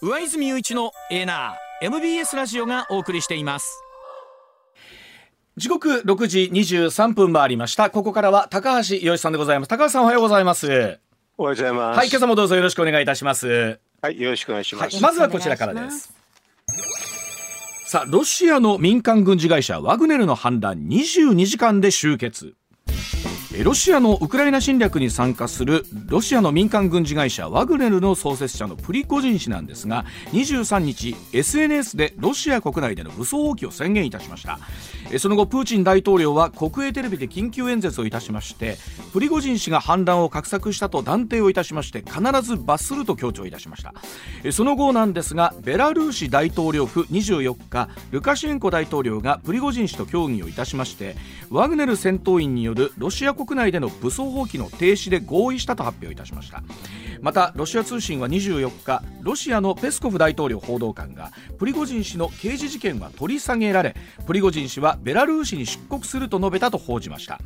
上泉雄一のエナー MBS ラジオがお送りしています。時刻6時23分回りました。ここからは高橋洋一さんでございます。高橋さんおはようございます。おはようございます。はい今朝もどうぞよろしくお願いいたします。はいよろしくお願いします、はい、まずはこちらからです。さあロシアの民間軍事会社ワグネルの反乱22時間で終結ロシアのウクライナ侵略に参加するロシアの民間軍事会社ワグネルの創設者のプリコジン氏なんですが23日 SNS でロシア国内での武装放棄を宣言いたしました。その後プーチン大統領は国営テレビで緊急演説をいたしましてプリゴジン氏が反乱を画策したと断定をいたしまして必ず罰すると強調いたしました。その後なんですがベラルーシ大統領府24日ルカシェンコ大統領がプリゴジン氏と協議をいたしましてワグネル戦闘員によるロシア国内での武装放棄の停止で合意したと発表いたしました。またロシア通信は24日ロシアのペスコフ大統領報道官がプリゴジン氏の刑事事件は取り下げられプリゴジン氏はベラルーシに出国すると述べたと報じました。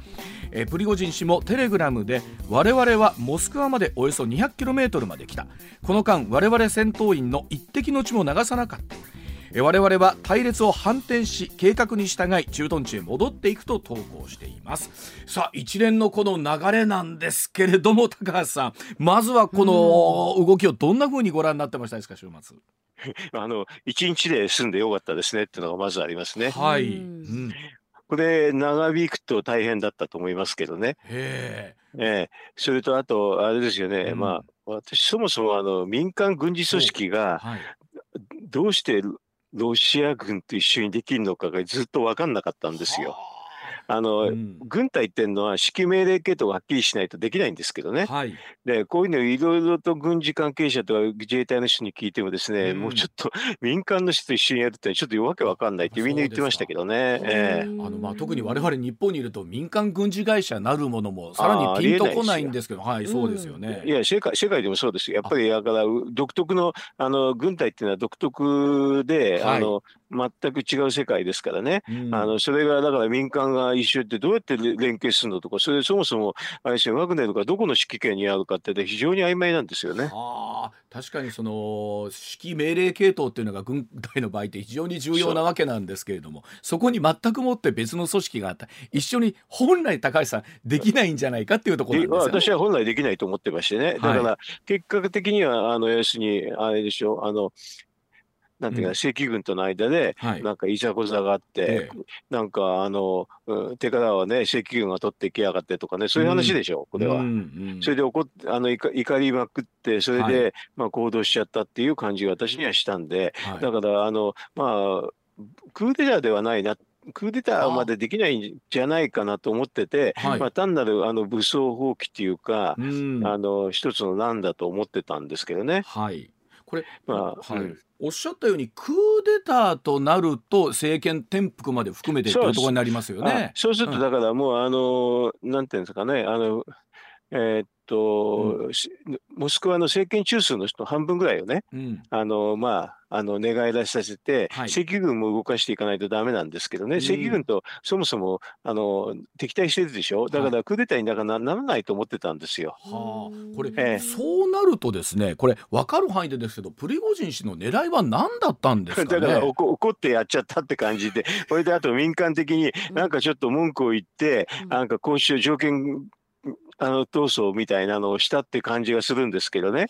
えプリゴジン氏もテレグラムで我々はモスクワまでおよそ 200km まで来た。この間我々戦闘員の一滴の血も流さなかった。我々は隊列を反転し計画に従い駐屯地へ戻っていくと投稿しています。さあ一連のこの流れなんですけれども高橋さん。まずはこの動きをどんな風にご覧になってました？ですか週末。あの一日で済んでよかったですねっていうのがまずありますね。はい、うん。これ長引くと大変だったと思いますけどね。ええ。それとあとあれですよね、うん、まあ私そもそもあの民間軍事組織がどうしてロシア軍と一緒にできるのかがずっと分かんなかったんですよ。あの、うん、軍隊っていうのは指揮命令系統がはっきりしないとできないんですけどね。はい、で、こういうのいろいろと軍事関係者とか自衛隊の人に聞いてもですね、うん、もうちょっと民間の人と一緒にやるってちょっとわけわかんないってみんな言ってましたけどね。えー、あのまあ特に我々日本にいると民間軍事会社なるものもさらにピンとこないんですけど、はい、そうですよね。いや世界世界でもそうですやっぱりだから独特のあの軍隊っていうのは独特で、はい、あの全く違う世界ですからね、うん、あのそれがだから民間が一緒ってどうやって連携するのとか、それそもそもあれですよワグネルがどこの指揮権にあるかって非常に曖昧なんですよね。あ確かにその指揮命令系統っていうのが軍隊の場合って非常に重要なわけなんですけれどもそこに全くもって別の組織があった。一緒に本来高橋さんできないんじゃないかっていうところなんですよ、ね、私は本来できないと思ってましてね。だから結果的にはあの要するにあれでしょうあのなんていうか、正規軍との間で、なんかいざこざがあって、なんかあの、手からはね、正規軍が取っていきやがってとかね、そういう話でしょ、これは。それで怒っあの怒りまくって、それで、まあ行動しちゃったっていう感じが私にはしたんで、だから、あの、まあ、クーデターではないなクーデターまでできないんじゃないかなと思ってて、まあ、単なるあの武装放棄というか、うん、あの一つのなんだと思ってたんですけどね。はい、これ、まあはい、うん。おっしゃったようにクーデターとなると政権転覆まで含めてというところになりますよね。そうするとだからもう、あのなんていうんですかねあのえー、っと、うん、モスクワの政権中枢の人半分ぐらいをね、うん、あのまああの寝返らさせて、はい、正規軍も動かしていかないとだめなんですけどね、うん、正規軍とそもそもあの敵対してるでしょ、だからクーデターになならないと思ってたんですよ。はあ、これ、えー、そうなるとですね、これ、分かる範囲でですけど、プリゴジン氏の狙いは何だったんですか、ね、だから怒ってやっちゃったって感じで、それであと民間的になんかちょっと文句を言って、なんか交渉条件あの闘争みたいなのをしたって感じがするんですけどね。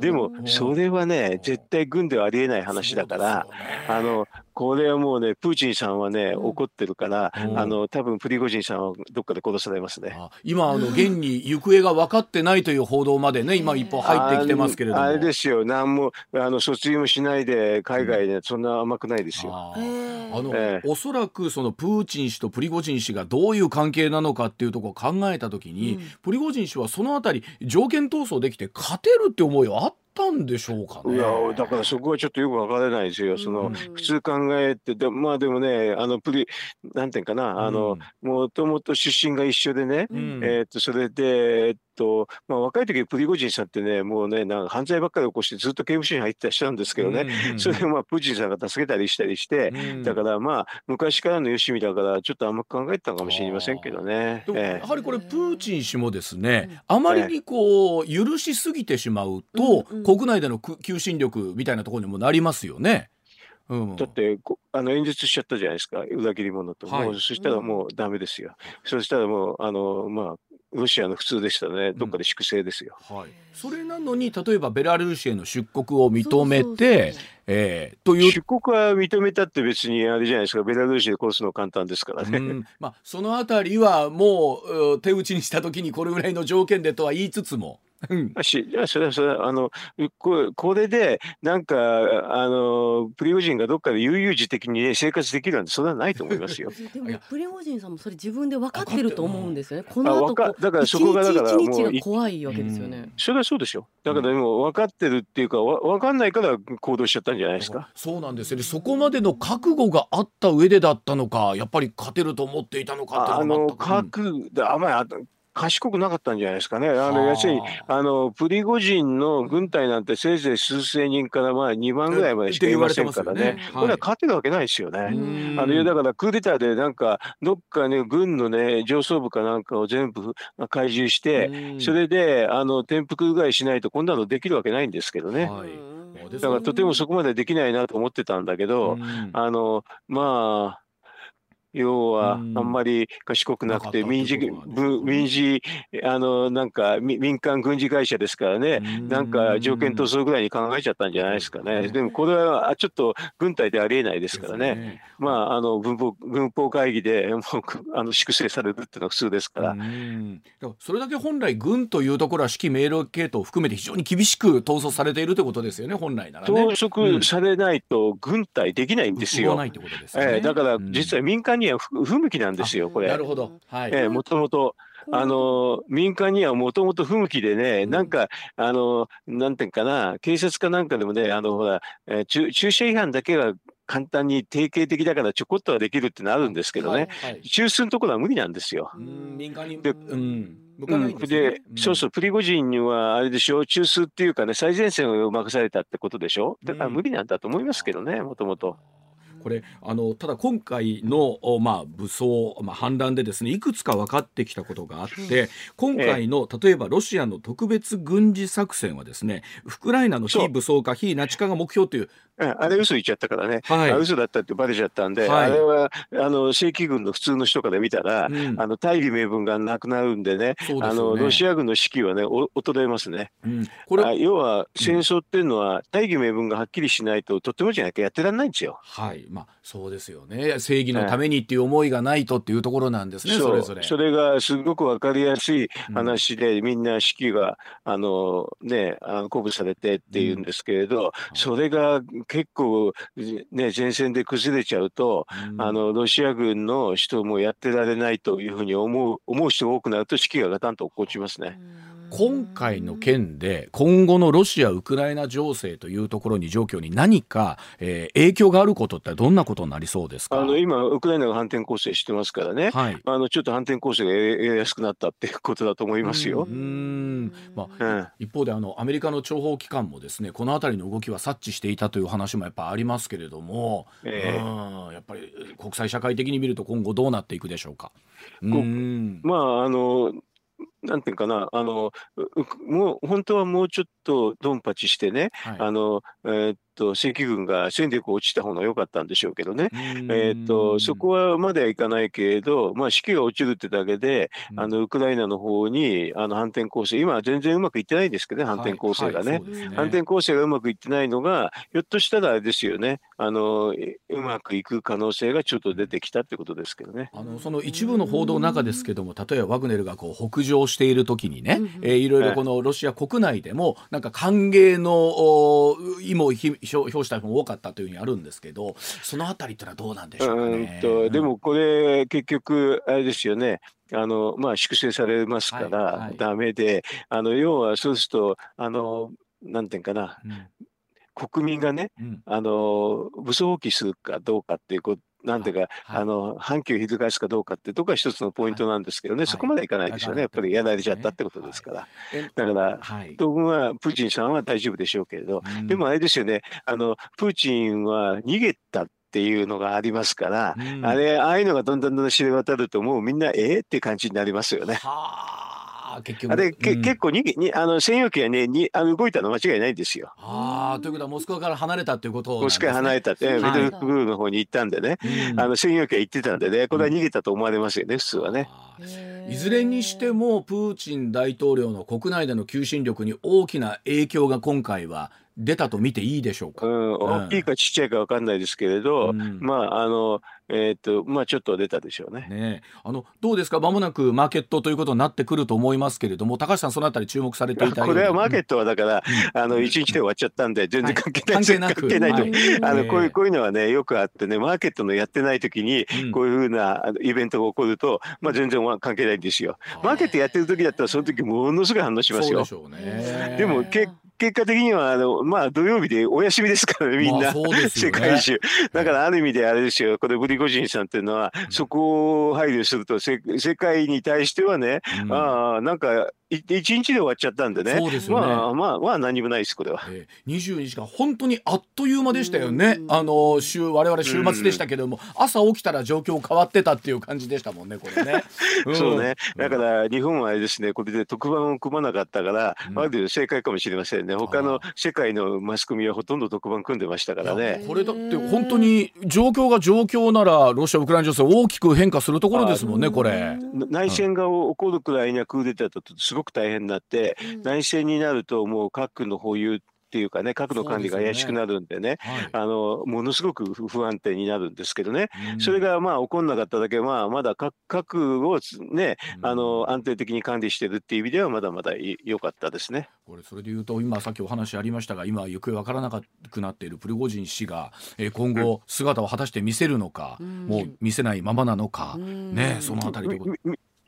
でもそれはね絶対軍ではありえない話だから、あのこれはもうね、プーチンさんはね、怒ってるから、うん、あの多分プリゴジンさんはどっかで殺されますね。今、あの現に行方が分かってないという報道までね、今、一歩入ってきてますけれども。あれですよ、何もあの卒業もしないで、海外でそんな甘くないですよ。あの、えー、おそらくそのプーチン氏とプリゴジン氏がどういう関係なのかっていうところを考えたときに、うん、プリゴジン氏はそのあたり、条件闘争できて勝てるって思いはあったったんでしょうかね。いやだからそこはちょっとよくわからないですよ。その、普通考えてでまあでもねあのプリなんていうかなあのもともと出身が一緒でね、うん、えっとそれでえっとまあ、若い時プリゴジンさんってねもうねなんか犯罪ばっかり起こしてずっと刑務所に入ってた人なんですけどね、うんうん、それをまあプーチンさんが助けたりしたりして、うん、だからまあ昔からのよしみだからちょっと甘く考えてたかもしれませんけどね。やはりこれプーチン氏もですねあまりにこう許しすぎてしまうと、国内での求心力みたいなところにもなりますよね。うん、だってあの演説しちゃったじゃないですか。裏切り者と、はい、もうそしたらもうダメですよ、うん、そしたらもうあのまあロシアの普通でしたね、どっかで粛清ですよ。うん、はい、それなのに、例えばベラルーシへの出国を認めて、えー、という。出国は認めたって別にあれじゃないですか、ベラルーシで殺すの簡単ですからね。まあ、そのあたりはもう手打ちにしたときにこれぐらいの条件でとは言いつつも。しいやそれはそれはあのここれでなんかあのプリゴジンがどっかで悠々自適に、ね、生活できるなんてそれはないと思いますよ。でもプリゴジンさんもそれ自分で分かってると思うんですよね。この後こだからそこがだからもう怖いわけですよね。それはそうでしょ。だからでも分かってるっていうかわ分かんないから行動しちゃったんじゃないですか？そうなんですよ、ね。そこまでの覚悟があった上でだったのか、やっぱり勝てると思っていたのかあの覚あまり賢くなかったんじゃないですかね。あの、要するに、あの、プリゴジンの軍隊なんてせいぜい数千人からまあ2万ぐらいまでしかいませんからね。ね。これは勝てるわけないですよね。あの、だからクーデターでなんか、どっかね、軍のね、上層部かなんかを全部開示して、それで、あの、転覆ぐらいしないとこんなのできるわけないんですけどね。はい。だからとてもそこまでできないなと思ってたんだけど、あのまあ要はあんまり賢くなくて民事民事あのなんか民間軍事会社ですからね。なんか条件闘争ぐらいに考えちゃったんじゃないですかね。でもこれはちょっと軍隊でありえないですからね。まああの軍法軍法会議でもうあの粛清されるっていうのは普通ですから。それだけ本来軍というところは指揮命令系統を含めて非常に厳しく統率されているということですよね本来ならね。統率されないと軍隊できないんですよ、えだから実は民間には不向きなんですよ、これ。なるほど。はい。えー、もともと。あの民間にはもともと不向きでね、なんか、あのなんていうかな、警察かなんかでもね、あのほら、えー、駐駐車違反だけが簡単に定型的だからちょこっとはできるってのあるんですけどね、はいはい、中枢のところは無理なんですよ。民間にで、うんで、そうそう、プリゴジンにはあれでしょ、中枢っていうかね、最前線を任されたってことでしょ、だから無理なんだと思いますけどね、もともと。これあのただ今回の、まあ、武装、まあ、反乱でですねいくつか分かってきたことがあって今回の例えばロシアの特別軍事作戦はですねウクライナの非武装化非ナチ化が目標というあれ嘘言っちゃったからね、はい、嘘だったってバレちゃったんで、はい、あれはあの正規軍の普通の人から見たら、うん、あの大義名分がなくなるんでね、ね。あのロシア軍の士気はね、衰えますね、うん、これ要は戦争っていうのは、大義名分がはっきりしないと、とってもじゃなきゃやってらんないんですよ。はいまあ、そうですよね、正義のためにっていう思いがないとっていうところなんですね、はい、それぞれ。それがすごく分かりやすい話で、うん、みんな士気があの、ね、あの鼓舞されてっていうんですけれど、それが結構、ね、前線で崩れちゃうと、うん、あのロシア軍の人もやってられないというふうに思う思う人が多くなると士気がガタンと落っこちますね。今回の件で今後のロシア・ウクライナ情勢というところに状況に何か、えー、影響があることってどんなことになりそうですか？あの今、ウクライナが反転攻勢してますからね、はい、あのちょっと反転攻勢がやりやすくなったっていうことだと思いますよ。うん。まあ、うん、一方であのアメリカの諜報機関もですねこの辺りの動きは察知していたという話もやっぱありますけれども、えー、うん。やっぱり国際社会的に見ると今後どうなっていくでしょうか？うん。まああのなんていうかな、あの、もう、本当はもうちょっとドンパチしてね、はい、あの、えー、っと、正規軍が戦力落ちた方が良かったんでしょうけどね、えー、っと、そこはまではいかないけれど、まあ、士気が落ちるってだけで、あの、ウクライナの方に、あの、反転攻勢、今は全然うまくいってないんですけどね、反転攻勢がね。はい。はいね。反転攻勢がうまくいってないのが、ひょっとしたらあれですよね、あの、うまくいく可能性がちょっと出てきたってことですけどね。あの、その一部の報道の中ですけども、例えばワグネルがこう北上している時にね、えー、いろいろこのロシア国内でも、なんか歓迎の意も表した人も多かったというふうにあるんですけど、そのあたりってのはどうなんでしょうかね。とでもこれ、結局、あれですよね。あのまあ、粛清されますからだめで、はい。はい、あの要はそうするとあのなんていうかな、うん、国民がね、うん、あの武装放棄するかどうかっていうことなんていうか、はい、あの反旗を翻すかどうかってとこが一つのポイントなんですけどね、はい、そこまでいかないですよね、やっぱりやられちゃったってことですから。だから、当分はプーチンさんは大丈夫でしょうけれど、でもあれですよね、あのプーチンは逃げたっていうのがありますから、あれ、ああいうのがどんどんどんどん知れ渡ると、もうみんな、ええー、って感じになりますよね。はあ結局。あれ、け、うん、結構ににあの専用機はねにあの動いたの間違いないんですよ。ああということはモスクワから離れたということ、ね、モスクワ離れたって、メドルクルの方に行ったんでね、うん、あの専用機は行ってたんでねこれは逃げたと思われますよね、普通はね。いずれにしてもプーチン大統領の国内での求心力に大きな影響が今回は出たと見ていいでしょうか。うん、大きいかちっちゃいか分かんないですけれど、うん、まああのえー、っとまあちょっと出たでしょうね。ねあのどうですか？まもなくマーケットということになってくると思いますけれども高橋さんそのあたり注目されていたこれはマーケットはだから、うん、あの一日で終わっちゃったんで全然関係ない、はい、関係なく。関係ないと、はい、あのこういうこういうのはねよくあってねマーケットのやってない時にこういうふうなイベントが起こると、まあ全然関係ないんですよ。マーケットやってる時だったらその時ものすごい反応しますよ。ででも結結果的にはあの、まあ、土曜日でお休みですからね、みんな、まあね、世界中。だからある意味であれですよ、これ、ブリゴジンさんっていうのは、そこを配慮すると、世界に対してはね、うん、ああ、なんか、一日で終わっちゃったんでね。そうですね。まあまあまあ何もないですこれは。えー、22時間本当にあっという間でしたよね。あの週我々週末でしたけども、朝起きたら状況変わってたっていう感じでしたもんねこれね。うん、そうね。だから日本はあれですねこれで特番を組まなかったから、うん、ある程度正解かもしれませんね。他の世界のマスコミはほとんど特番組んでましたからね。これだって本当に状況が状況ならロシアウクライナ情勢大きく変化するところですもんねこれ。内戦が起こるくらいにはクーデターだとすごく大変になって。、内戦になるともう核の保有っていうかね核の管理が怪しくなるんでね、ねはい、あのものすごく不安定になるんですけどね、うん、それがまあ起こんなかっただけ、まあ、まだ核をね、うん、あの安定的に管理してるっていう意味ではまだまだ良かったですね。これそれでいうと今さっきお話ありましたが今行方わからなくなっているプリゴジン氏が、えー、今後姿を果たして見せるのか、うん、もう見せないままなのか、ねそのあたりで。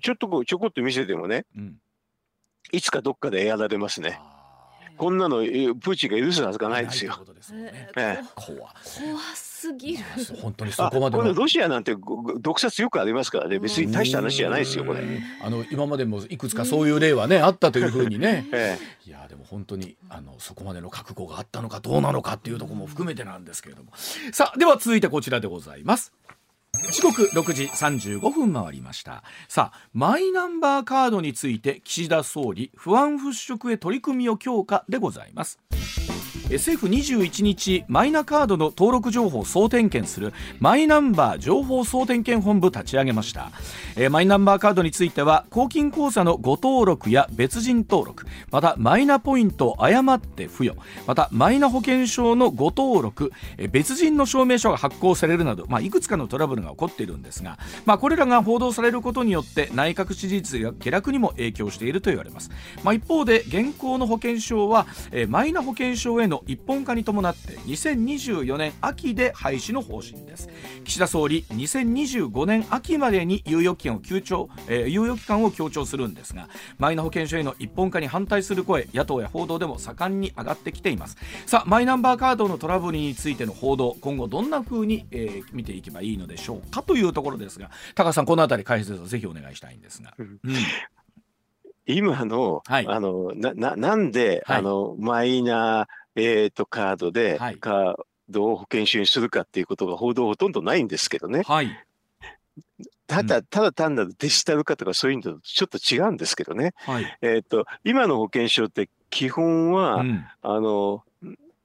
ちょっとちょこっと見せてもね、うん。いつかどっかでやられますね。こんなのプーチンが許すはずがないですよ。怖すぎる。本当にそこまでこれロシアなんて毒殺よくありますからね。別に大した話じゃないですよこれ。あの今までもいくつかそういう例はねあったというふうにね。いやでも本当にあのそこまでの覚悟があったのかどうなのかっていうところも含めてなんですけれども。さあでは続いてこちらでございます。時刻6時35分回りました。さあマイナンバーカードについて岸田総理不安払拭へ取り組みを強化でございます。SF21 日マイナカードの登録情報総点検するマイナンバー情報総点検本部立ち上げました、えー、マイナンバーカードについては公金口座の誤登録や別人登録またマイナポイントを誤って付与またマイナ保険証の誤登録、えー、別人の証明書が発行されるなど、まあ、いくつかのトラブルが起こっているんですが、まあ、これらが報道されることによって内閣支持率や下落にも影響していると言われます、まあ、一方で現行の保険証は、えー、マイナ保険証への一本化に伴って2024年秋で廃止の方針です。岸田総理2025年秋までに猶予期間を強調、えー、猶予期間を強調するんですがマイナ保険証への一本化に反対する声野党や報道でも盛んに上がってきています。さあマイナンバーカードのトラブルについての報道今後どんな風に、えー、見ていけばいいのでしょうかというところですが高橋さんこの辺り解説をぜひお願いしたいんですが、うん。今の、はい、あのなななんで、はい、あのマイナえーと、カードで、はい、カードを保険証にするかっていうことが報道ほとんどないんですけどね。はい、ただ、ただ単なるデジタル化とかそういうのとちょっと違うんですけどね。はい、えっ、と、今の保険証って基本は、うん、あの、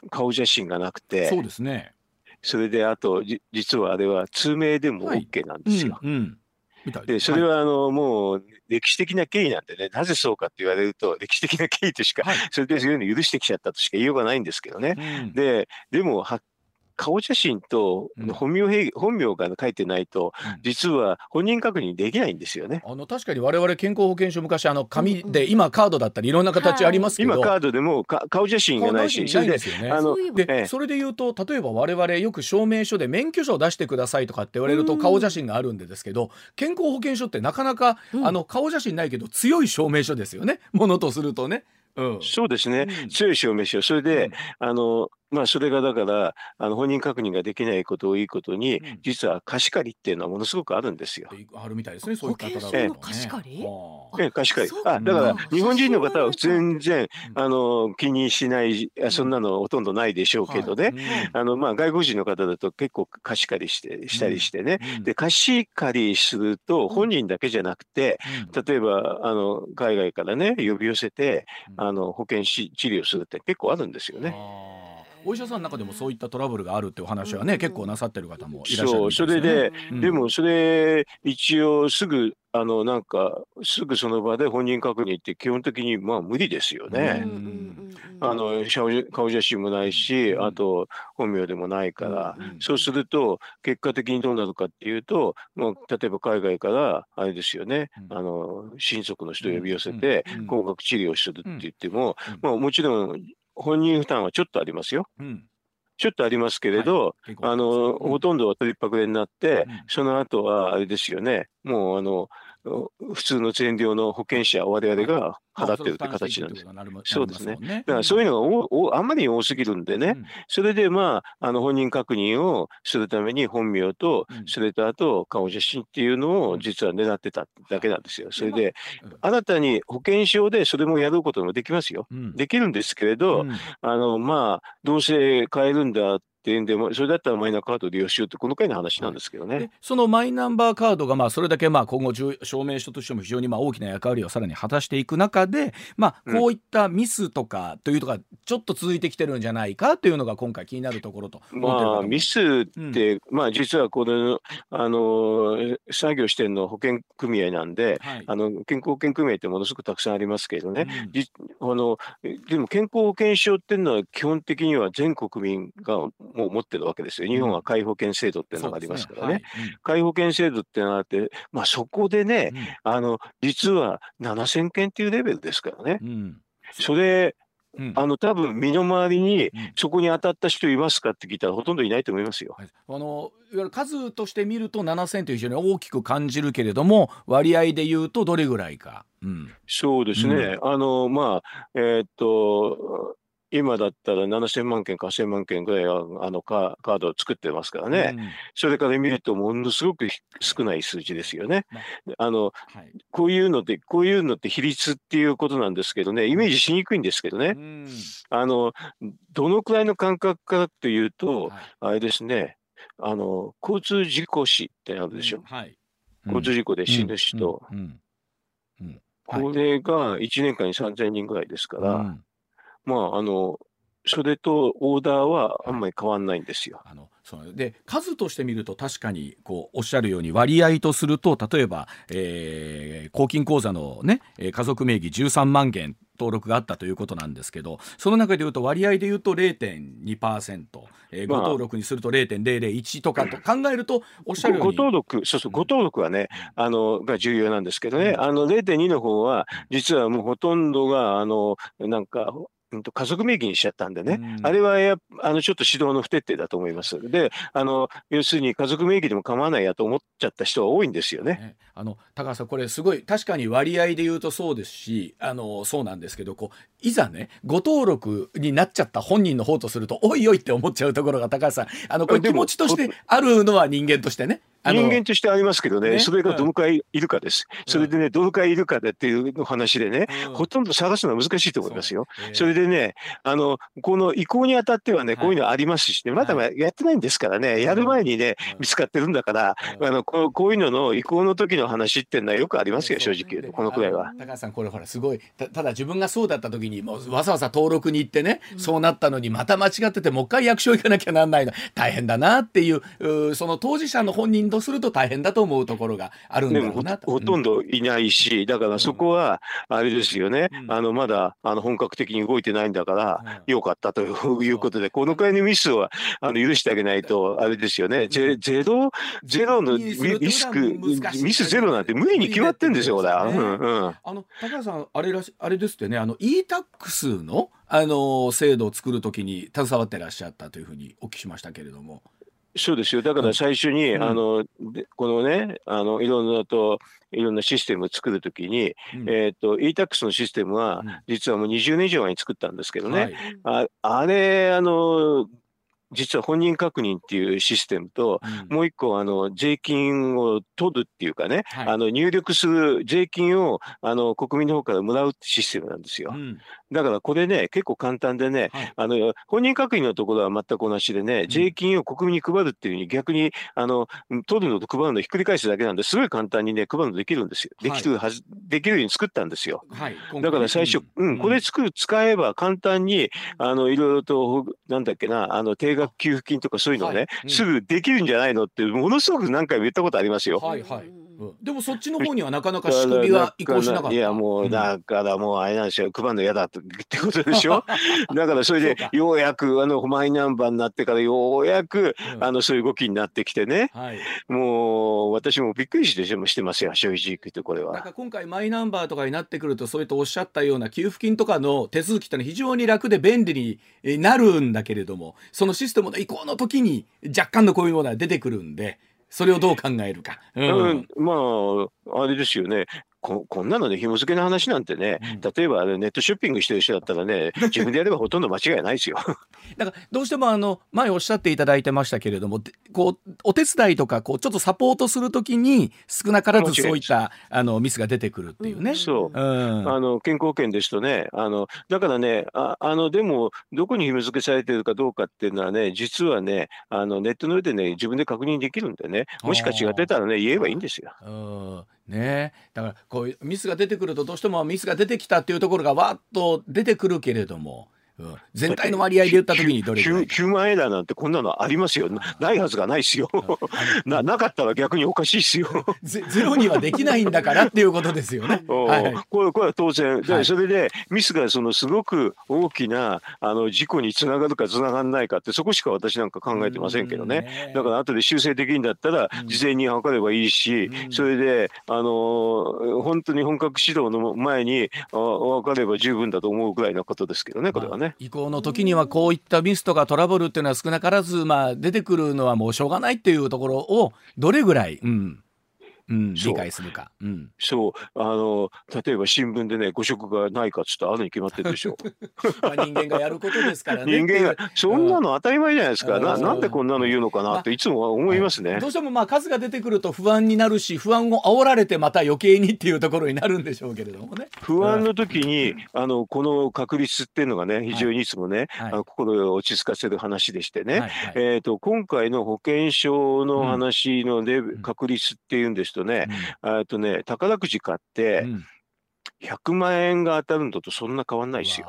顔写真がなくて、そうですね。それであと、実はあれは通名でも OK なんですよ。うんうんで、それはあの、もう歴史的な経緯なんでね、なぜそうかって言われると、歴史的な経緯としか、それでそういうの許してきちゃったとしか言いようがないんですけどね。で、でも、は顔写真と本名,、うん、本名が書いてないと、実は本人確認できないんですよね。あの確かに我々健康保険証昔あの紙で、今カードだったりいろんな形ありますけど、今カードでも顔写真がないし、それであので、それで言うと例えば我々よく証明書で免許証を出してくださいとかって言われると顔写真があるんでですけど、健康保険証ってなかなか、あの顔写真ないけど強い証明書ですよね。ものとするとね。うん、そうですね、強い証明書、それで、あのまあ、それがだから、あの本人確認ができないことをいいことに、うん、実は貸し借りっていうのはものすごくあるんですよ。あるみたいですね、そういった方が、貸し借り、ええ、貸し借り。あ、だから日本人の方は全然、あの気にしない、そんなのほとんどないでしょうけどね。あのまあ外国人の方だと結構貸し借りしてしたりしてね。で貸し借りすると本人だけじゃなくて、例えばあの海外からね呼び寄せて、あの保険治療するって結構あるんですよね。お医者さんの中でもそういったトラブルがあるっていう話はね、結構なさってる方もいらっしゃるそうそれで、うん、でもそれ一応すぐあのなんかすぐその場で本人確認って基本的にまあ無理ですよね。あの顔写真もないし、あと本名でもないから、そうすると結果的にどうなるかっていうと、もう例えば海外からあれですよね、あの親族の人を呼び寄せて高額治療するって言っても、まあもちろん本人負担はちょっとありますよ。うん。ちょっとありますけれど、はい、あの、ほとんどは取りっぱくれになって、うん、その後はあれですよね、もうあの、普通の全量の保険者、我々が払ってるって形なんです。そうですね。だからそういうのがおおあんまり多すぎるんでね、それでまあ、あの本人確認をするために本名と、それとあと顔写真っていうのを実は狙ってただけなんですよ。それで、新たに保険証でそれもやることもできますよ。できるんですけれど、あのまあ、どうせ変えるんだってで、それだったらマイナカード利用しようってこの回の話なんですけどね。そのマイナンバーカードがまあそれだけまあ今後証明書としても非常にまあ大きな役割をさらに果たしていく中で、まあ、こういったミスとかというとかちょっと続いてきてるんじゃないかというのが今回気になるところとまあミスって、うん、まあ実はこのあの作業してるの保険組合なんで、はい、あの健康保険組合ってものすごくたくさんありますけどね、うん、あのでも健康保険証っていうのは基本的には全国民がもう持ってるわけですよ。日本は皆保険制度っていうのがありますからね。皆、保険制度っていうのがあって、まあそこでね、うん、あの、実は7000件っていうレベルですからね。うん、それ、うん、あの多分身の回りにそこに当たった人いますかって聞いたらほとんどいないと思いますよ。あのいわゆる数として見ると7000という非常に大きく感じるけれども割合で言うとどれぐらいか。うん、そうですね、あのまあえー、っと今だったら7000万件か1000万件ぐらいあのカードを作ってますからね、うん、それから見るとものすごく少ない数字ですよね。あの、はい、こういうのって、こういうのって比率っていうことなんですけどね、イメージしにくいんですけどね、うん、あのどのくらいの感覚かというと、はい、あれですね、あの交通事故死ってあるでしょ。うん。はい、交通事故で死ぬ人。これが1年間に3000人ぐらいですから、まあ、あの、それとオーダーはあんまり変わんないんですよ。あのそうで数として見ると確かにこうおっしゃるように割合とすると例えば、えー、公金口座の、ね、家族名義13万件登録があったということなんですけどその中でいうと割合でいうと0.2%、えー、誤登録にすると0.001とかと考えるとおっしゃるように。誤登録そうそう誤登録はね、あのが重要なんですけどね、あの0.2の方は実はもうほとんどがあのなんかうん、と家族名義にしちゃったんでね、うん、あれはやあのちょっと指導の不徹底だと思います。であの要するに家族名義でも構わないやと思っちゃった人は多いんですよね。ねあの高橋さんこれすごい確かに割合で言うとそうですしあのそうなんですけどこういざねご登録になっちゃった本人の方とするとおいおいって思っちゃうところが高橋さん。あのこれ気持ちとしてあるのは人間としてね。人間としてありますけどね、ね。それがどのくらいいるかです。うん、それでね、どのくらいいるかでっていう話でね、うん、ほとんど探すのは難しいと思いますよ。そ,、それでね、あの、この移行にあたってはね、こういうのありますしね、まだやってないんですからね、やる前にね、見つかってるんだから、あのこうこういうのの移行の時の話っていうのはよくありますよ、正直このくらいは。高橋さん、これほら、すごい。た、ただ自分がそうだった時に、もうわざわざ登録に行ってね、そうなったのに、また間違ってて、もう一回役所行かなきゃなんないの、大変だなっていう、うその当事者の本人とすると大変だと思うところがあるんだろうなほとんどいないし、だからそこは、あれですよね、あのまだあの本格的に動いてないんだから、よかったということで、このくらいのミスはあの許してあげないと、あれですよね、ゼゼロ、ゼロのリスク、ミスゼロなんて無理に決まってんですよ、これ。あの高橋さん、あれらしあれですってね、あの e-tax のあの制度を作るときに携わってらっしゃったというふうにお聞きしましたけれども。そうですよ。だから最初に、うん、あの、このね、あの、いろんなと、いろんなシステムを作るときに、うん、えっ、ー、と、e-tax のシステムは、実はもう20年以上前に作ったんですけどね、はい、ああれ、あの、実は本人確認っていうシステムと、うん、もう一個、あの、税金を取るっていうかね、はい、あの、入力する税金を、あの、国民の方からもらうシステムなんですよ。うん、だからこれね、結構簡単でね、はい、あの、本人確認のところは全く同じでね、税金を国民に配るっていうふうに逆に、あの、取るのと配るのひっくり返すだけなんで、す。ごい簡単にね、配るのできるんですよ。できるはず、できるように作ったんですよ。はい、だから最初、うん、これ作る、使えば簡単に、あの、いろいろと、なんだっけな、あの、定額給付金とかそういうのね、はい。うん、すぐできるんじゃないのって、ものすごく何回も言ったことありますよ。はいはい。でもそっちの方にはなかなか仕組みは移行しなかった。いやもうだからもうあれなんですよ、配るの嫌だってことでしょ？だからそれでようやくあのマイナンバーになってからようやく、あのそういう動きになってきてね、はい、もう私もびっくりしてしてますよ正直言ってこれは。なんか今回マイナンバーとかになってくるとそういったおっしゃったような給付金とかの手続きってのは非常に楽で便利になるんだけれどもそのシステムの移行の時に若干のこういうものが出てくるんで。それをどう考えるか。うん、まあ、あれですよね。ここんなので紐付けの話なんてね、うん、例えばネットショッピングしてる人だったらね、自分でやればほとんど間違いないですよ。だからどうしてもあの前おっしゃっていただいてましたけれども、こうお手伝いとかこうちょっとサポートするときに少なからずそういったあのミスが出てくるっていうね。そう、うん、あの健康保険ですとね、あのだからね、ああのでもどこに紐付けされてるかどうかっていうのはね、実はね、あのネットの上でね自分で確認できるんでね、もしか違ってたらね言えばいいんですよ。うんね。だからこういうミスが出てくるとどうしてもミスが出てきたっていうところがわっと出てくるけれどもうん、全体の割合で言った時にどれぐらい？9, 9万円台なんてこんなのありますよ。ないはずがないですよ。ななかったら逆におかしいですよ。ゼロにはできないんだからっていうことですよね、はい、これこれは当然、はい、それでミスがそのすごく大きなあの事故につながるかつながらないかってそこしか私なんか考えてませんけどね、ね、だから後で修正できるんだったら事前に測ればいいし、それであの本当に本格指導の前に分かれば十分だと思うぐらいのことですけどねこれはね。ね。移行の時にはこういったミスとかトラブルっていうのは少なからずまあ出てくるのはもうしょうがないっていうところをどれぐらい、うん、うん、理解するか。うん、そうあの例えば新聞でね誤植がないかっつってあるに決まってるでしょ。まあ人間がやることですからね。人間がそんなの当たり前じゃないですか。ななんでこんなの言うのかなっていつも思いますね。どうしてもまあ数が出てくると不安になるし不安を煽られてまた余計にっていうところになるんでしょうけれどもね。不安の時にあのこの確率っていうのがね非常にいつもね、はい、あの心を落ち着かせる話でしてね。はいはい、えっ、ー、と今回の保険証の話のレ、うん、確率っていうんですとね。うん。えっとね、宝くじ買って、100万円が当たるのとそんな変わんないですよ。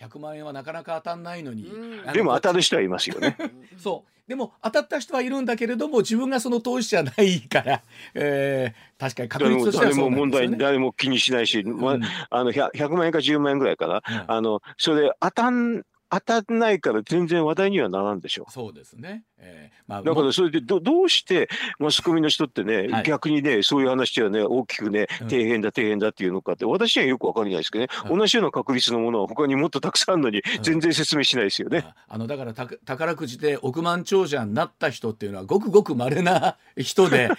100万円はなかなか当たんないのに、でも当たる人はいますよね。そう。でも当たった人はいるんだけれども自分がその投資じゃないから、えー、確かに確率としてはそうなんですよ、ね、誰も問題誰も気にしないし、まあ、あの 100, 100, 万円か10万円ぐらいかな、うん、あのそれ当たん当たらないから全然話題にはならんでしょう。そうですね。えー、まあ、だからそれでどどうしてマスコミの人ってね、はい、逆にねそういう話はね大きくね底辺だ底辺だっていうのかって私にはよくわかりないですけどね、うん、同じような確率のものは他にもっとたくさんあるのに全然説明しないですよね。うん、あのだから宝くじで億万長者になった人っていうのはごくごく稀な 人で、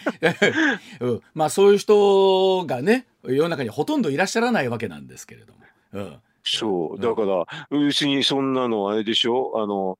うん、まあそういう人がね世の中にほとんどいらっしゃらないわけなんですけれども。うんそう。だから、別にそんなのあれでしょ？あの、うん、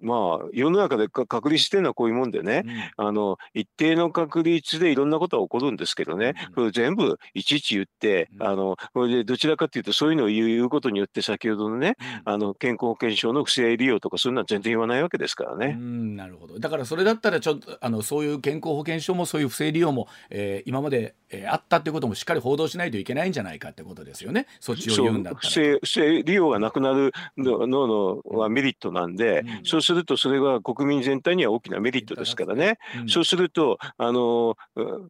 まあ世の中で確立してるのはこういうもんでね、うん、あの一定の確率でいろんなことが起こるんですけどね、うん、これ全部いちいち言って、あのこれでどちらかというとそういうのを言うことによって先ほどのね、あの健康保険証の不正利用とかそういうのは全然言わないわけですからね。なるほど。だからそれだったらちょっとあのそういう健康保険証もそういう不正利用も、えー、今まで、えー、あったっていうこともしっかり報道しないといけないんじゃないかってことですよね。そっちを言うんだったら。不正不正利用がなくなるののはメリットなんで、うん、そうするとそれは国民全体には大きなメリットですからね、うん、そうするとあの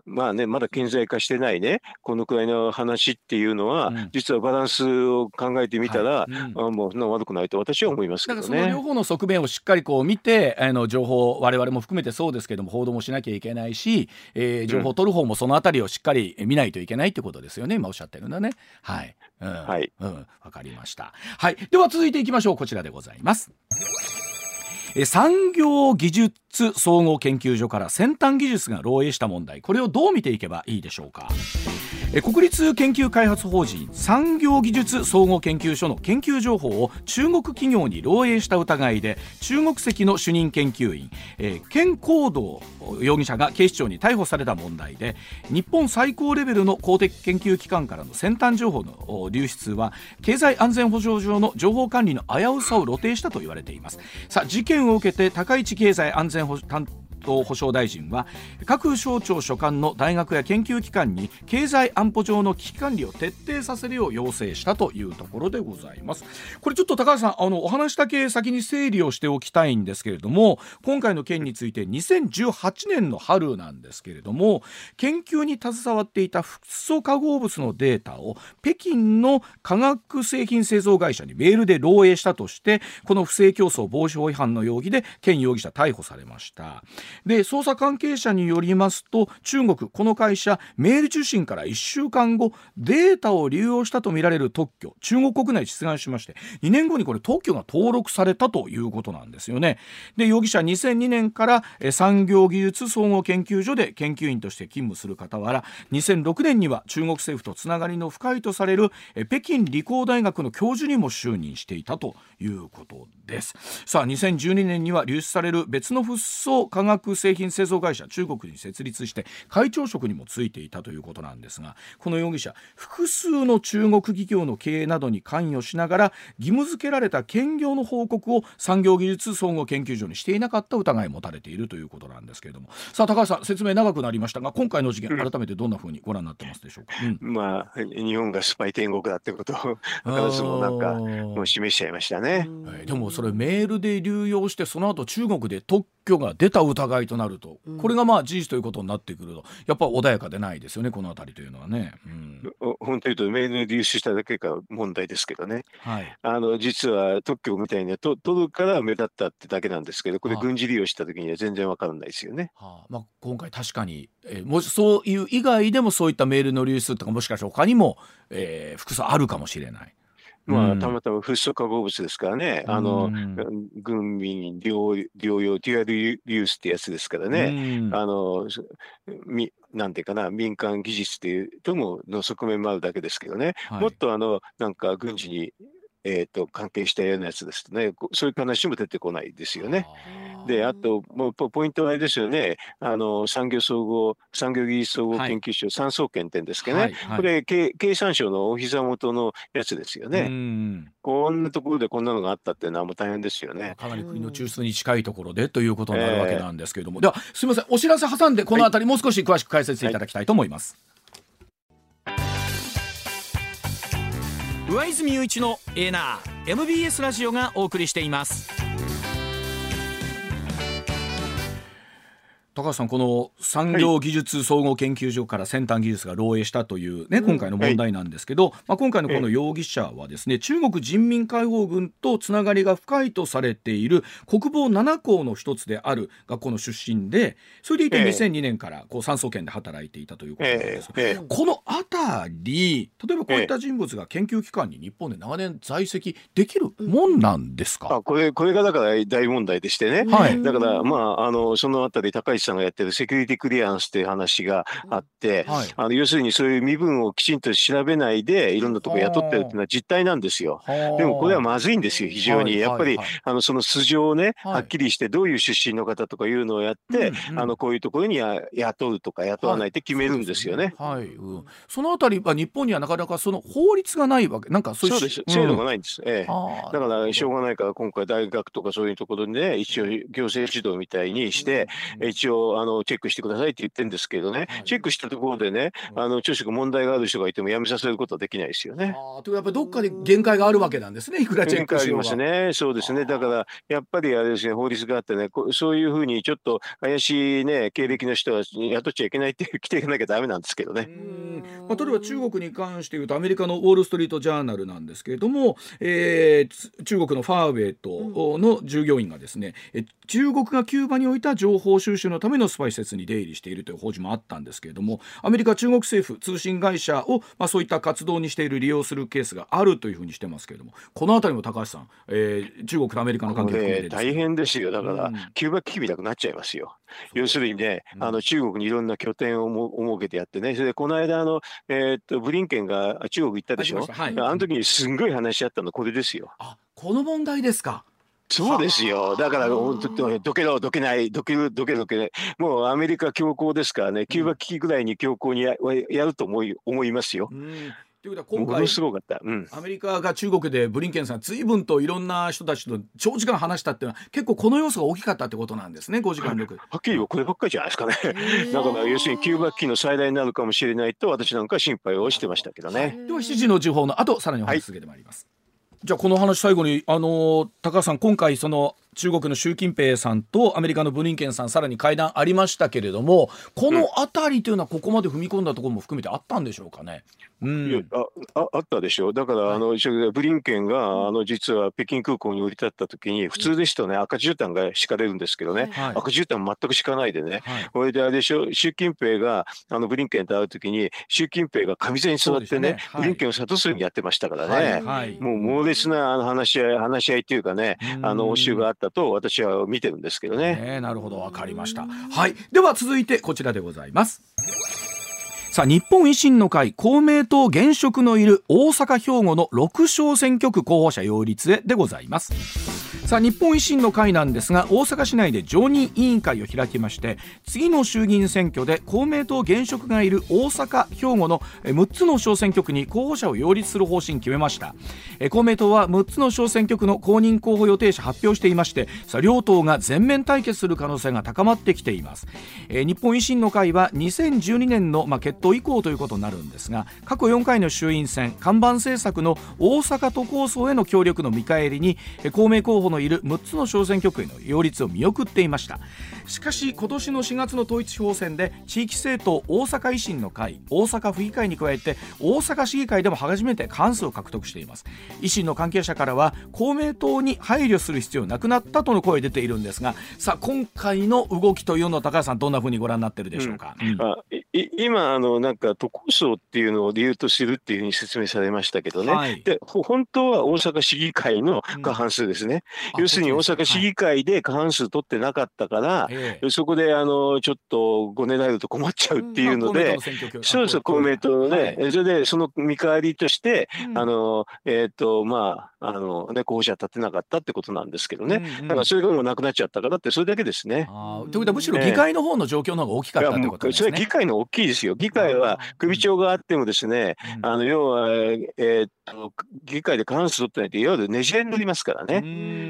まあねまだ顕在化してないねこのくらいの話っていうのは、うん、実はバランスを考えてみたら、はい、あもうそんな悪くないと私は思いますけどね。だからその両方の側面をしっかりこう見てあの情報我々も含めてそうですけども報道もしなきゃいけないし、えー、情報を取る方もそのあたりをしっかり見ないといけないってことですよね。今おっしゃってるんだね。はい、うん、はい、うん、わかりました。はい、では続いていきましょう。こちらでございます。産業技術総合研究所から先端技術が漏洩した問題これをどう見ていけばいいでしょうか？国立研究開発法人産業技術総合研究所の研究情報を中国企業に漏洩した疑いで中国籍の主任研究員、えー、健光道容疑者が警視庁に逮捕された問題で日本最高レベルの公的研究機関からの先端情報の流出は経済安全保障上の情報管理の危うさを露呈したと言われています。さあ事件を受けて高市経済安全保障当保障大臣は各省庁所管の大学や研究機関に経済安保上の危機管理を徹底させるよう要請したというところでございます。これちょっと高橋さんあのお話だけ先に整理をしておきたいんですけれども今回の件について2018年の春なんですけれども研究に携わっていたフッ素化合物のデータを北京の化学製品製造会社にメールで漏洩したとしてこの不正競争防止法違反の容疑でケン容疑者逮捕されました。で捜査関係者によりますと中国この会社メール受信から1週間後データを流用したとみられる特許中国国内出願しまして2年後にこれ特許が登録されたということなんですよね。で容疑者2002年から産業技術総合研究所で研究員として勤務する傍ら2006年には中国政府とつながりの深いとされる北京理工大学の教授にも就任していたということです。さあ2012年には流出される別のフッ素化学製品製造会社中国に設立して会長職にもついていたということなんですがこの容疑者複数の中国企業の経営などに関与しながら義務付けられた兼業の報告を産業技術総合研究所にしていなかった疑いを持たれているということなんですけれども。さあ高橋さん説明長くなりましたが今回の事件改めてどんなふうにご覧になってますでしょうか、うん、まあ日本がスパイ天国だってことを必ずもなんかもう示しちゃいましたね、でもそれメールで流用してその後中国で特許が出た疑いとなると、うん、これがまあ事実ということになってくると。やっぱ穏やかでないですよねこの辺りというのはね。うん、本当に言うとメールで流出しただけが問題ですけどね、はい、あの実は特許みたいにと取るから目立ったってだけなんですけどこれ軍事利用した時には全然わからないですよね。はあ。まあ、今回確かに、えー、もしそういう以外でもそういったメールの流出とかもしかしたら他にも、えー、複数あるかもしれない。まあ、たまたまフッ素化合物ですからね、あの、軍民療療養、デュアルリユースってやつですからね、あの、みなんていうかな、民間技術っていうともの側面もあるだけですけどね、はい、もっとあの、なんか軍事にえーと、関係したようなやつですとね、そういう話も出てこないですよね。で、あと、もうポイントはあれですよね、あの産業総合、産業技術総合研究所、産総研ってんですけどね、はいはい、これ経、経産省のお膝元のやつですよね。こんなところでこんなのがあったっていうのはもう大変ですよね。かなり国の中枢に近いところでということになるわけなんですけれども、えー、では、すみません、お知らせ挟んで、このあたり、もう少し詳しく解説いただきたいと思います。はい上泉雄一のエーナー MBS ラジオがお送りしています高橋さん、この産業技術総合研究所から先端技術が漏洩したというね、今回の問題なんですけど、まあ、今回のこの容疑者はですね、中国人民解放軍とつながりが深いとされている国防7校の一つである学校の出身で、それでいて2002年からこう産総研で働いていたということなんですが、このあたり、例えばこういった人物が研究機関に日本で長年在籍できるもんなんですか、あこれこれがだから大問題でしてね、はい、だから、まあ、あのそのあたり、高市さんがやってるセキュリティクリアンスっていう話があって、はい、あの要するにそういう身分をきちんと調べないでい。ろんなところ雇ってるっていうのは実態なんですよ。でもこれはまずいんですよ非常に。やっぱりあのその素性をねはっきりしてどういう出身の方とかいうのをやって、あのこういうところに雇うとか雇わないって決めるんですよね。はい、うん、そのあたりは日本にはなかなかその法律がないわけなんかそうです、制度がないんです。ええ、だからしょうがないから今回大学とかそういうところにね一応行政指導みたいにして、一応あのチェックしてくださいって言ってるんですけどね、チェックしたところでね、あの、著書問題がある人がいてもやめさせることはできないですよね。あとやっぱりどっかで限界があるわけなんですね、いくらチェックしようが。限界ありますね。そうですね。だから、やっぱりあれですね、法律があってね、そういうふうにちょっと怪しいね、経歴の人は雇っちゃいけないって来ていかなきゃダメなんですけどね。まあ、例えば中国に関して言うと、アメリカのウォール・ストリート・ジャーナルなんですけれども、えー、中国のファーウェイトの従業員がですね、中国がキューバに置いた情報収集のためのスパイ施設に出入りしているという報じもあったんですけれどもアメリカ中国政府通信会社を、まあ、そういった活動にしている利用するケースがあるというふうにしてますけれどもこの辺りも高橋さん、えー、中国とアメリカの関係含めて、大変ですよ。だから、うん、キューバ危機みたくなっちゃいますよ。要するにね、うん、あの中国にいろんな拠点をも設けてやってね、それでこの間あの、えー、っとブリンケンが中国行ったでしょ、はい、あの時にすんごい話し合ったのこれですよ。あこの問題ですか。そうですよ。だから、どけろ、どけない、どける、どけどけない。もうアメリカ強硬ですからね、キューバ危機ぐらいに強硬にややると思い思いますよ。うん。ということは今回すごかった、うん、アメリカが中国でブリンケンさん随分といろんな人たちと長時間話したっていうのは結構この要素が大きかったってことなんですね5時間6はっきり言うこればっかりじゃないですかね。だから要するにキューバ危機の最大になるかもしれないと私なんか心配をしてましたけどね。では7時の時報の後さらにお話続けてまいります、はいじゃあこの話最後にあの高橋さん今回その中国の習近平さんとアメリカのブリンケンさんさらに会談ありましたけれどもこの辺りというのはここまで踏み込んだところも含めてあったんでしょうかね。うん、あああったでしょう、だから、はい、あのブリンケンがあの実は北京空港に降り立った時に、普通ですとね、赤絨毯が敷かれるんですけどね、はい、赤絨毯全く敷かないでね、はい、これであれでしょ、習近平があのブリンケンと会う時に、習近平が上座に座ってね、ね。ブリンケンを諭すようにやってましたからね、もう猛烈なあの話し合い、話し合いっていうかね、あの応酬があったと私は見てるんですけどね。ねなるほど、分かりました。はい、では続いてこちらでございます。さあ日本維新の会公明党現職のいる大阪兵庫の6小選挙区候補者擁立へでございますさあ日本維新の会なんですが大阪市内で常任委員会を開きまして次の衆議院選挙で公明党現職がいる大阪兵庫の6つの小選挙区に候補者を擁立する方針決めました。公明党は6つの小選挙区の公認候補予定者発表していましてさあ両党が全面対決する可能性が高まってきています。日本維新の会は2012年の、まあ、決闘以降ということになるんですが過去4回の衆院選看板政策の大阪都構想への協力の見返りに公明候補ののいる6つの小選挙区への擁立を見送っていました。しかし今年の4月の統一地方選で地域政党大阪維新の会大阪府議会に加えて大阪市議会でも初めて過半数を獲得しています。維新の関係者からは公明党に配慮する必要なくなったとの声出ているんですがさあ今回の動きというのを高橋さんどんなふうにご覧になってるでしょうか、うん。うん、あ今あのなんか都構想っていうのを理由とするっていうふうに説明されましたけどね、はい、で本当は大阪市議会の過半数ですね、要するに大阪市議会で過半数取ってなかったから、そこであのちょっとごねられると困っちゃうっていうので、そうそう、公明党のね、それでその見返りとして、あのえっ、と、まあ、あのね、候補者立てなかったってことなんですけどね、だからそれがもうなくなっちゃったからって、それだけですね。ということは、むしろ議会の方の状況の方が大きかったってことですね。それは議会の大きいですよ。議会は首長があってもですね、あの要は、えー、議会で過半数取ってないと、いわゆるねじれに乗りますからね。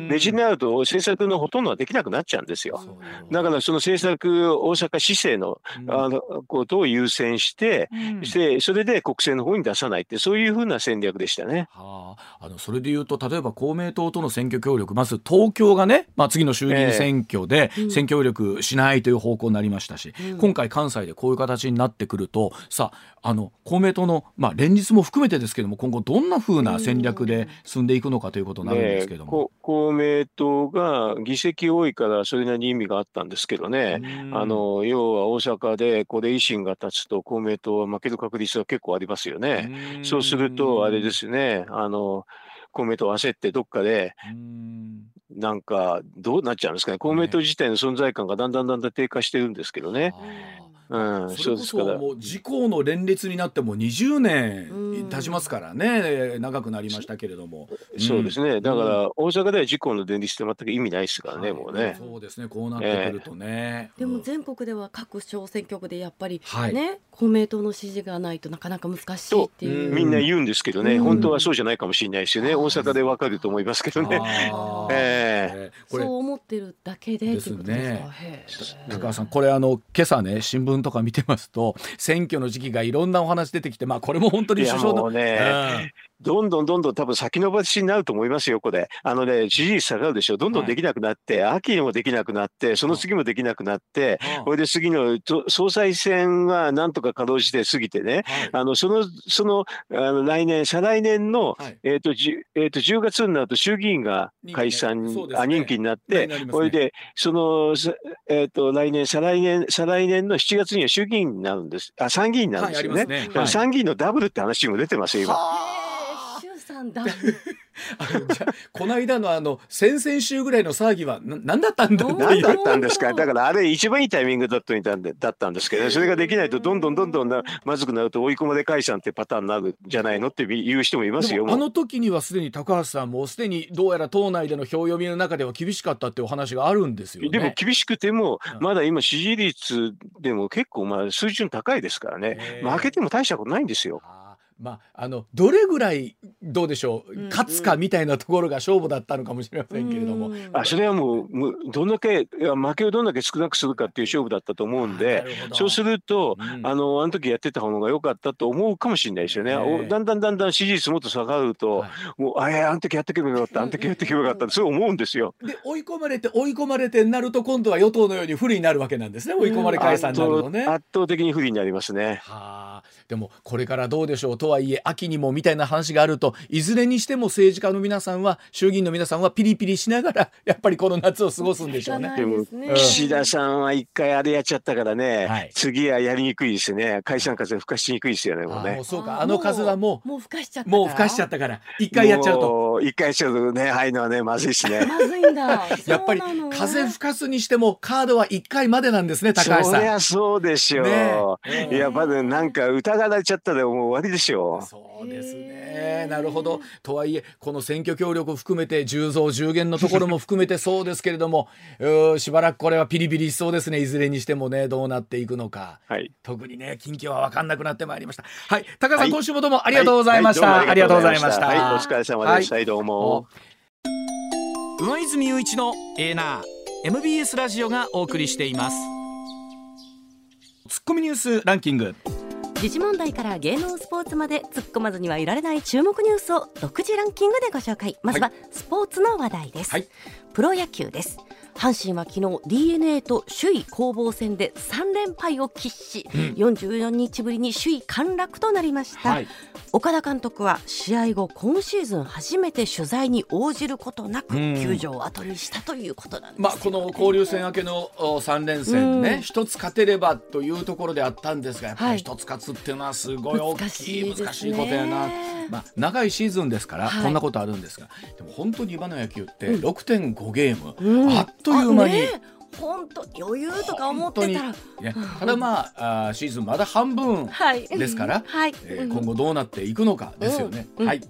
ねじれになると政策のほとんどはできなくなっちゃうんですよ。だからその政策、大阪市政の,、あのことを優先して、してそれで国政の方に出さないって、そういうふうな戦略でしたね。はあ、あのそれでいうと、例えば公明党との選挙協力、まず東京がね、まあ、次の衆議院選挙で選挙協力しないという方向になりましたし、今回、関西でこういう形になってくると、さあ、あの公明党の、まあ、連立も含めてですけども、今後、どんなふうな戦略で進んでいくのかということになるんですけども。ね、公明党が議席多いからそれなりに意味があったんですけどね、あの要は大阪でこれ維新が立つと公明党は負ける確率は結構ありますよね。そうするとあれですね。あの公明党焦ってどっかでなんかどうなっちゃうんですかね。公明党自体の存在感がだんだんだんだん低下してるんですけどね。うん、それこそもう自公の連立になっても20年経ちますからね、長くなりましたけれども、そうですね。だから大阪では自公の連立って全く意味ないですからね、もうね。そうですね。こうなってくるとね、でも全国では各小選挙区でやっぱりね、公明党の支持がないとなかなか難しいっていう。みんな言うんですけどね、本当はそうじゃないかもしれないですよね。大阪でわかると思いますけどね、えー、そう思ってるだけでですね。高橋さんこれあの今朝ね新聞とか見てますと選挙の時期がいろんなお話出てきてまあこれも本当に首相のね、どんどんどんどん多分先延ばしになると思いますよ、これ。あのね、支持率下がるでしょ。どんどんできなくなって、はい、秋にもできなくなって、その次もできなくなって、これで次の総裁選はなんとか稼働して過ぎてね、はい、あの、その、その、あの来年、再来年の、はい、えっ、ー、と、えっ、ー、と、10月になると衆議院が解散、ね、あ任期になって、ね、これで、その、えっ、ー、と、来年、再来年、再来年の7月には衆議院になるんです。あ、参議院になるんですよね。ね参議院のダブルって話も出てますよ、今。さんだ。あのじゃこの間のあの先々週ぐらいの騒ぎはな何だったんだ何だったんですか？だからあれ一番いいタイミングだったんでだったんですけどそれができないとどんどんどんどんなまずくなると追い込まれ解散ってパターンになるんじゃないのって言う人もいますよ。あの時にはすでに高橋さんもすでにどうやら党内での票読みの中では厳しかったっていうお話があるんですよ、ね、でも厳しくてもまだ今支持率でも結構まあ水準高いですからね。負けても大したことないんですよ。まあ、あのどれぐらいどうでしょう、勝つかみたいなところが勝負だったのかもしれませんけれども、あそれはもうどんだけ負けをどんだけ少なくするかっていう勝負だったと思うんでそうすると、うん、あのあの時やってた方が良かったと思うかもしれないですよね、だんだんだんだん支持率もっと下がると、はい、もうあああの時やってけばよかったあの時やってけばよかったってそう思うんですよ。で追い込まれて追い込まれてなると今度は与党のように不利になるわけなんですね追い込まれ解散になるとね。圧倒的に不利になりますね。はあ。でもこれからどうでしょうとはいえ秋にもみたいな話があるといずれにしても政治家の皆さんは衆議院の皆さんはピリピリしながら やっぱりこの夏を過ごすんでしょうね。でも岸田さんは一回あれやっちゃったからね、はい、次はやりにくいですね解散風吹かしにくいですよねもうね。もうそうかあの風はもうもう吹かしちゃったもう吹かしちゃったから一回やっちゃうと一回やっちゃうとね入るのはねまずいしね。まずいんだ。やっぱり風吹かすにしてもカードは一回までなんですね高橋さん。そりゃそうでしょう。ね、いやまずなんか疑われちゃったでもう終わりでしょう。そうですね。なるほど。とはいえこの選挙協力を含めて10増10減のところも含めてそうですけれどもしばらくこれはピリピリしそうですね。いずれにしてもねどうなっていくのか、はい、特にね近況は分かんなくなってまいりました。はい。高橋さん、はい、今週もどうもありがとうございました、はい、ありがとうございました、はい、お疲れ様でした、どうも。上泉雄一のエーナー MBS ラジオがお送りしています。ツッコミニュースランキング時事問題から芸能スポーツまで突っ込まずにはいられない注目ニュースを独自ランキングでご紹介。まずはスポーツの話題です、はい、プロ野球です阪神は昨日 d n a と首位攻防戦で3連敗を喫し、うん、44日ぶりに首位陥落となりました、はい、岡田監督は試合後今シーズン初めて取材に応じることなく球場を後にしたということなんです、ね、まあ、この交流戦明けの3連戦ね一、つ勝てればというところであったんですがやっぱり一つ勝つっていうのはすごい大きい難しいことやな。まあ、長いシーズンですから、こんなことあるんですがでも本当に今の野球って6.5ゲーム、うん、あっという間に。ね本当余裕とか思ってたら、ただまああシーズンまだ半分ですから、はい。えー、今後どうなっていくのかですよね、うん、はい。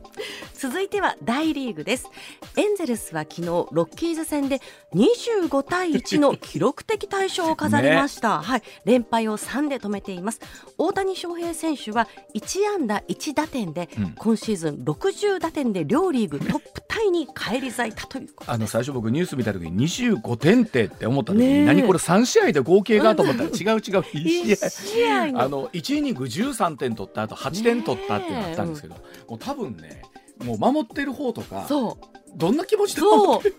続いては大リーグです。エンゼルスは昨日ロッキーズ戦で25対1の記録的大勝を飾りました、ね、はい。連敗を3で止めています。大谷翔平選手は1安打1打点で、うん、今シーズン60打点で両リーグトップタイに返り咲いたというあの最初僕ニュース見た時に25点ってって思った時に、何これ3試合で合計がと思ったら違う違う。1試合。あの1イニング13点取った後8点取ったってなったんですけど、もう多分ねもう守ってる方とかどんな気持ちで守ってる？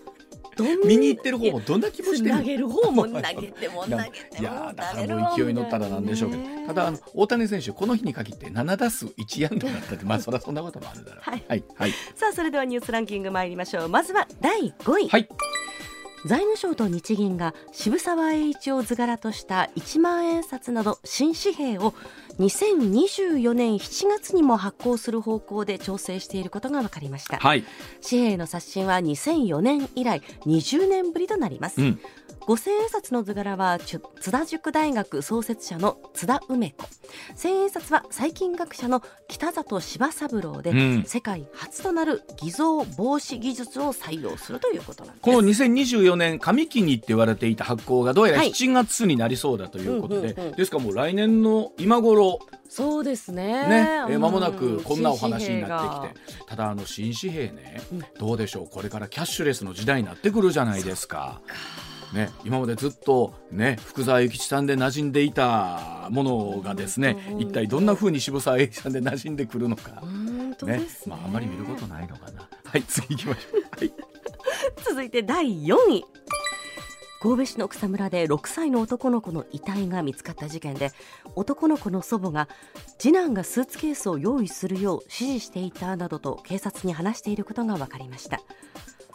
見に行ってる方もどんな気持ちで投げる方も投げても投げてもいやだからもう勢いに乗ったらなんでしょうけど。ただあの大谷選手この日に限って7打数1安打だったって まあそりゃそんなこともあるだろう。はい、はいはい、さあそれではニュースランキング参りましょう。まずは第5位、はい財務省と日銀が渋沢栄一を図柄とした1万円札など新紙幣を2024年7月にも発行する方向で調整していることが分かりました、はい、紙幣の刷新は2004年以来20年ぶりとなります、うん五千円札の図柄は津田塾大学創設者の津田梅子。千円札は細菌学者の北里柴三郎で、うん、世界初となる偽造防止技術を採用するということなんです。この2024年上期にって言われていた発行がどうやら7月になりそうだということで、ですからもう来年の今頃そうですね。ねえ間もなくこんなお話になってきて。ただあの新紙幣ね、うん、どうでしょう。これからキャッシュレスの時代になってくるじゃないですか。ね、今までずっと、ね、福沢諭吉さんで馴染んでいたものがですね一体どんなふうに渋沢栄一さんで馴染んでくるのか。ね、ね、まああまり見ることないのかな。はい次行きましょう、はい、続いて第4位。神戸市の草むらで6歳の男の子の遺体が見つかった事件で男の子の祖母が次男がスーツケースを用意するよう指示していたなどと警察に話していることが分かりました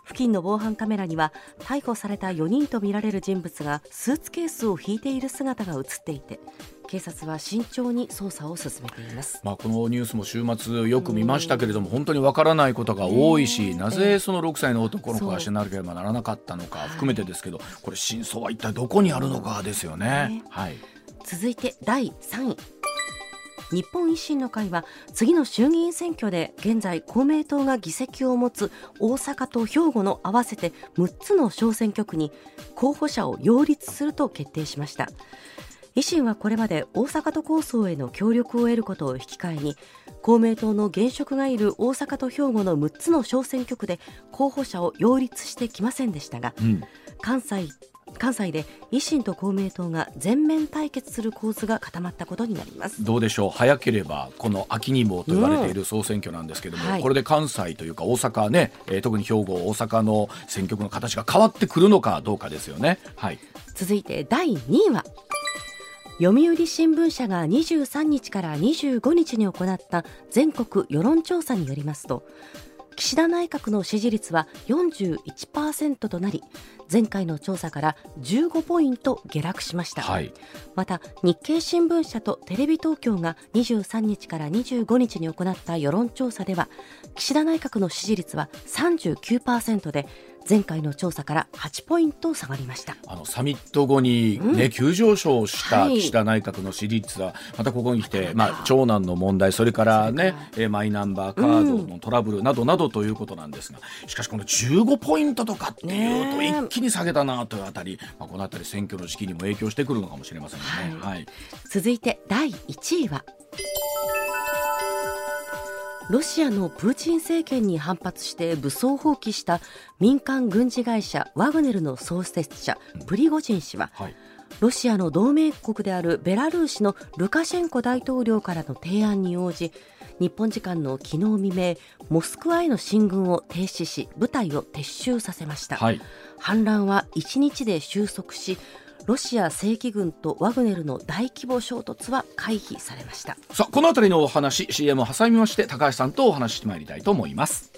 付近の防犯カメラには逮捕された4人とみられる人物がスーツケースを引いている姿が映っていて警察は慎重に捜査を進めています、まあ、このニュースも週末よく見ましたけれども、本当にわからないことが多いし、なぜその6歳の男の子が死ななければならなかったのか含めてですけど、これ真相は一体どこにあるのかですよね。はい、続いて第3位日本維新の会は次の衆議院選挙で現在公明党が議席を持つ大阪と兵庫の合わせて6つの小選挙区に候補者を擁立すると決定しました。維新はこれまで大阪都構想への協力を得ることを引き換えに公明党の現職がいる大阪と兵庫の6つの小選挙区で候補者を擁立してきませんでしたが、うん、関西関西で維新と公明党が全面対決する構図が固まったことになります。どうでしょう？早ければこの秋にもと言われている総選挙なんですけども、うんはい、これで関西というか大阪ね、えー、特に兵庫大阪の選挙区の形が変わってくるのかどうかですよね、はい、続いて第2位は読売新聞社が23日から25日に行った全国世論調査によりますと岸田内閣の支持率は41%となり前回の調査から15ポイント下落しました、はい、また日経新聞社とテレビ東京が23日から25日に行った世論調査では岸田内閣の支持率は39%で前回の調査から8ポイント下がりました。あのサミット後にね、うん、急上昇した岸田内閣の支持率はまたここに来て、まあ、長男の問題それからねえマイナンバーカードのトラブルなどなどということなんですが、しかしこの15ポイントとかっていうと一気に下げたなというあたり、まあ、このあたり選挙の時期にも影響してくるのかもしれませんね。はい、はい、続いて第1位はロシアのプーチン政権に反発して武装放棄した民間軍事会社ワグネルの創設者プリゴジン氏は、はい、ロシアの同盟国であるベラルーシのルカシェンコ大統領からの提案に応じ日本時間の昨日未明モスクワへの進軍を停止し部隊を撤収させました、はい、反乱は1日で収束しロシア正規軍とワグネルの大規模衝突は回避されました。さあこの辺りのお話 CM を挟みまして高橋さんとお話してまいりたいと思います。